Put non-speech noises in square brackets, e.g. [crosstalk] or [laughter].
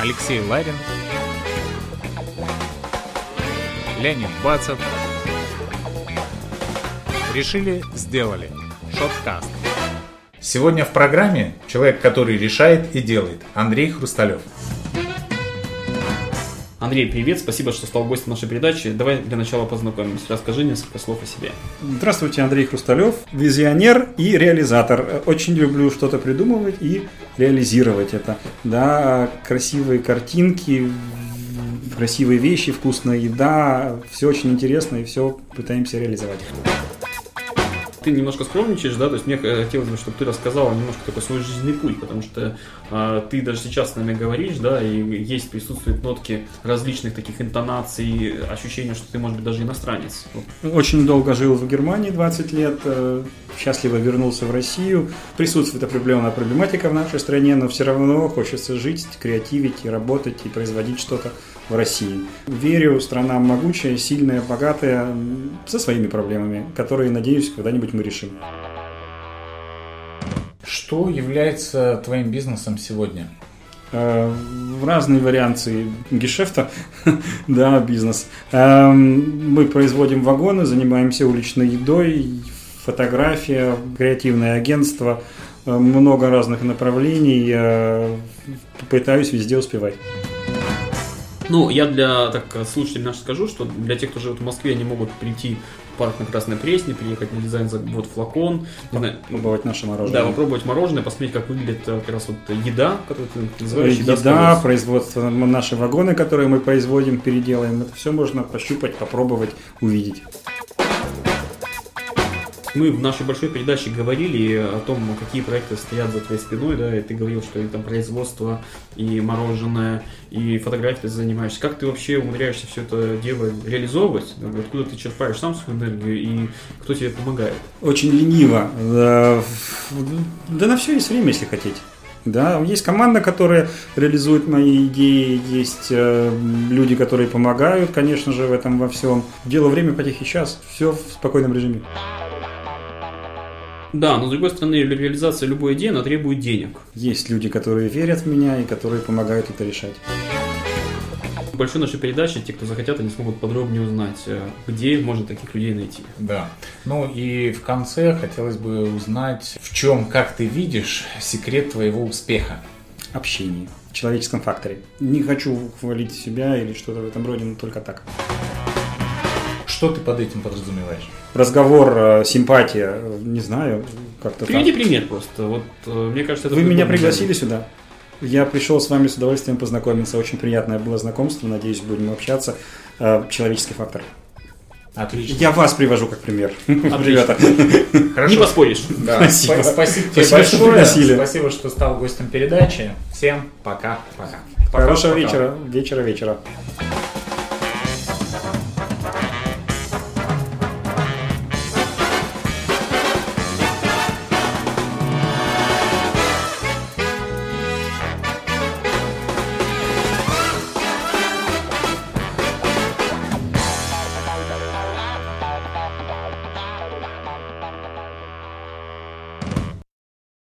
Алексей Ларин, Леонид Бацев. Решили, сделали. Шоткаст. Сегодня в программе человек, который решает и делает. Андрей Хрусталев. Андрей, привет, спасибо, что стал гостем нашей передачи. Давай для начала познакомимся. Расскажи несколько слов о себе. Здравствуйте, Андрей Хрусталев, визионер и реализатор. Очень люблю что-то придумывать и реализировать это. Да, красивые картинки, красивые вещи, вкусная еда, все очень интересно и все пытаемся реализовать ты немножко скромничаешь, да, то есть мне хотелось бы, чтобы ты рассказал немножко такой свой жизненный путь, потому что э, ты даже сейчас с нами говоришь, да, и есть, присутствуют нотки различных таких интонаций, ощущения, что ты, может быть, даже иностранец. Очень долго жил в Германии, 20 лет, э, счастливо вернулся в Россию. Присутствует определенная проблематика в нашей стране, но все равно хочется жить, креативить и работать, и производить что-то в России. Верю, страна могучая, сильная, богатая, со своими проблемами, которые, надеюсь, когда-нибудь мы решим. Что является твоим бизнесом сегодня? Э, в разные варианты гешефта, [laughs] да, бизнес. Эм, мы производим вагоны, занимаемся уличной едой, фотография, креативное агентство, э, много разных направлений. Пытаюсь везде успевать. Ну, я для так, слушателей наших скажу, что для тех, кто живет в Москве, они могут прийти в парк на Красной Пресне, приехать на дизайн за вот флакон. Попробовать наше мороженое. Да, попробовать мороженое, посмотреть, как выглядит э, как раз вот еда, которую ты называешь. Еда, еда производство, наши вагоны, которые мы производим, переделаем. Это все можно пощупать, попробовать, увидеть. Мы в нашей большой передаче говорили о том, какие проекты стоят за твоей спиной, да, и ты говорил, что это там производство, и мороженое, и фотографии ты занимаешься. Как ты вообще умудряешься все это дело реализовывать? Откуда ты черпаешь сам свою энергию, и кто тебе помогает? Очень лениво. Да, да на все есть время, если хотите. Да, есть команда, которая реализует мои идеи, есть э, люди, которые помогают, конечно же, в этом во всем. Дело время потихи час, все в спокойном режиме. Да, но с другой стороны, реализация любой идеи, она требует денег. Есть люди, которые верят в меня и которые помогают это решать. В большой нашей передаче, те, кто захотят, они смогут подробнее узнать, э, где можно таких людей найти. Да. Ну и в конце хотелось бы узнать, в чем, как ты видишь, секрет твоего успеха. Общение в человеческом факторе. Не хочу хвалить себя или что-то в этом роде, но только так. Что ты под этим подразумеваешь? Разговор, э, симпатия, не знаю, как-то Приведи так. пример просто. Вот, э, мне кажется, это Вы меня пригласили сюда. Я пришел с вами с удовольствием познакомиться. Очень приятное было знакомство. Надеюсь, будем общаться. Э, человеческий фактор. Отлично. Я вас привожу как пример. [laughs] Ребята. Хорошо. Не поспоришь. Да. [laughs] Спасибо. Спасибо тебе большое. Спасибо, что стал гостем передачи. Всем пока-пока. Хорошего вечера. Вечера, вечера.